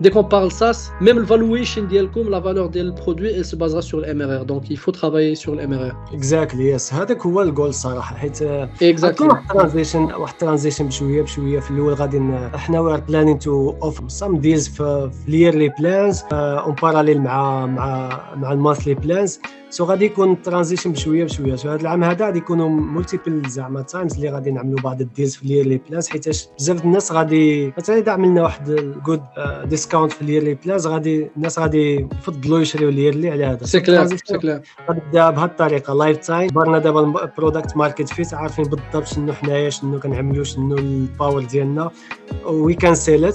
dès qu'on parle SaaS, même le valuation ديالكم la valeur du produit elle se basera sur le MRR donc il faut travailler sur le MRR اكزاكتلي يس هذاك هو الجول الصراحه حيت exactly واحد ترانزيشن واحد ترانزيشن بشويه بشويه في الاول غادي احنا وي ار بلانين تو اوف سام ديلز في اليرلي بلانز اون باراليل مع مع مع المانثلي بلانز سو غادي يكون transition بشوية بشوية. so هذا العام هذا غادي يكونوا multiple زعما times اللي غادي نعملوا بعض ال deals في ال yearly plans حيتاش بزاف الناس غادي مثلا إذا عملنا واحد جود discount في ال yearly plans غادي الناس غادي يفضلوا يشريو ال yearly على هذا. c'est clair c'est clair غنبدا بهذه الطريقة lifetime برنا دابا ال product market fit عارفين بالضبط شنو حنايا شنو كنعملوا شنو ال power ديالنا. we can sell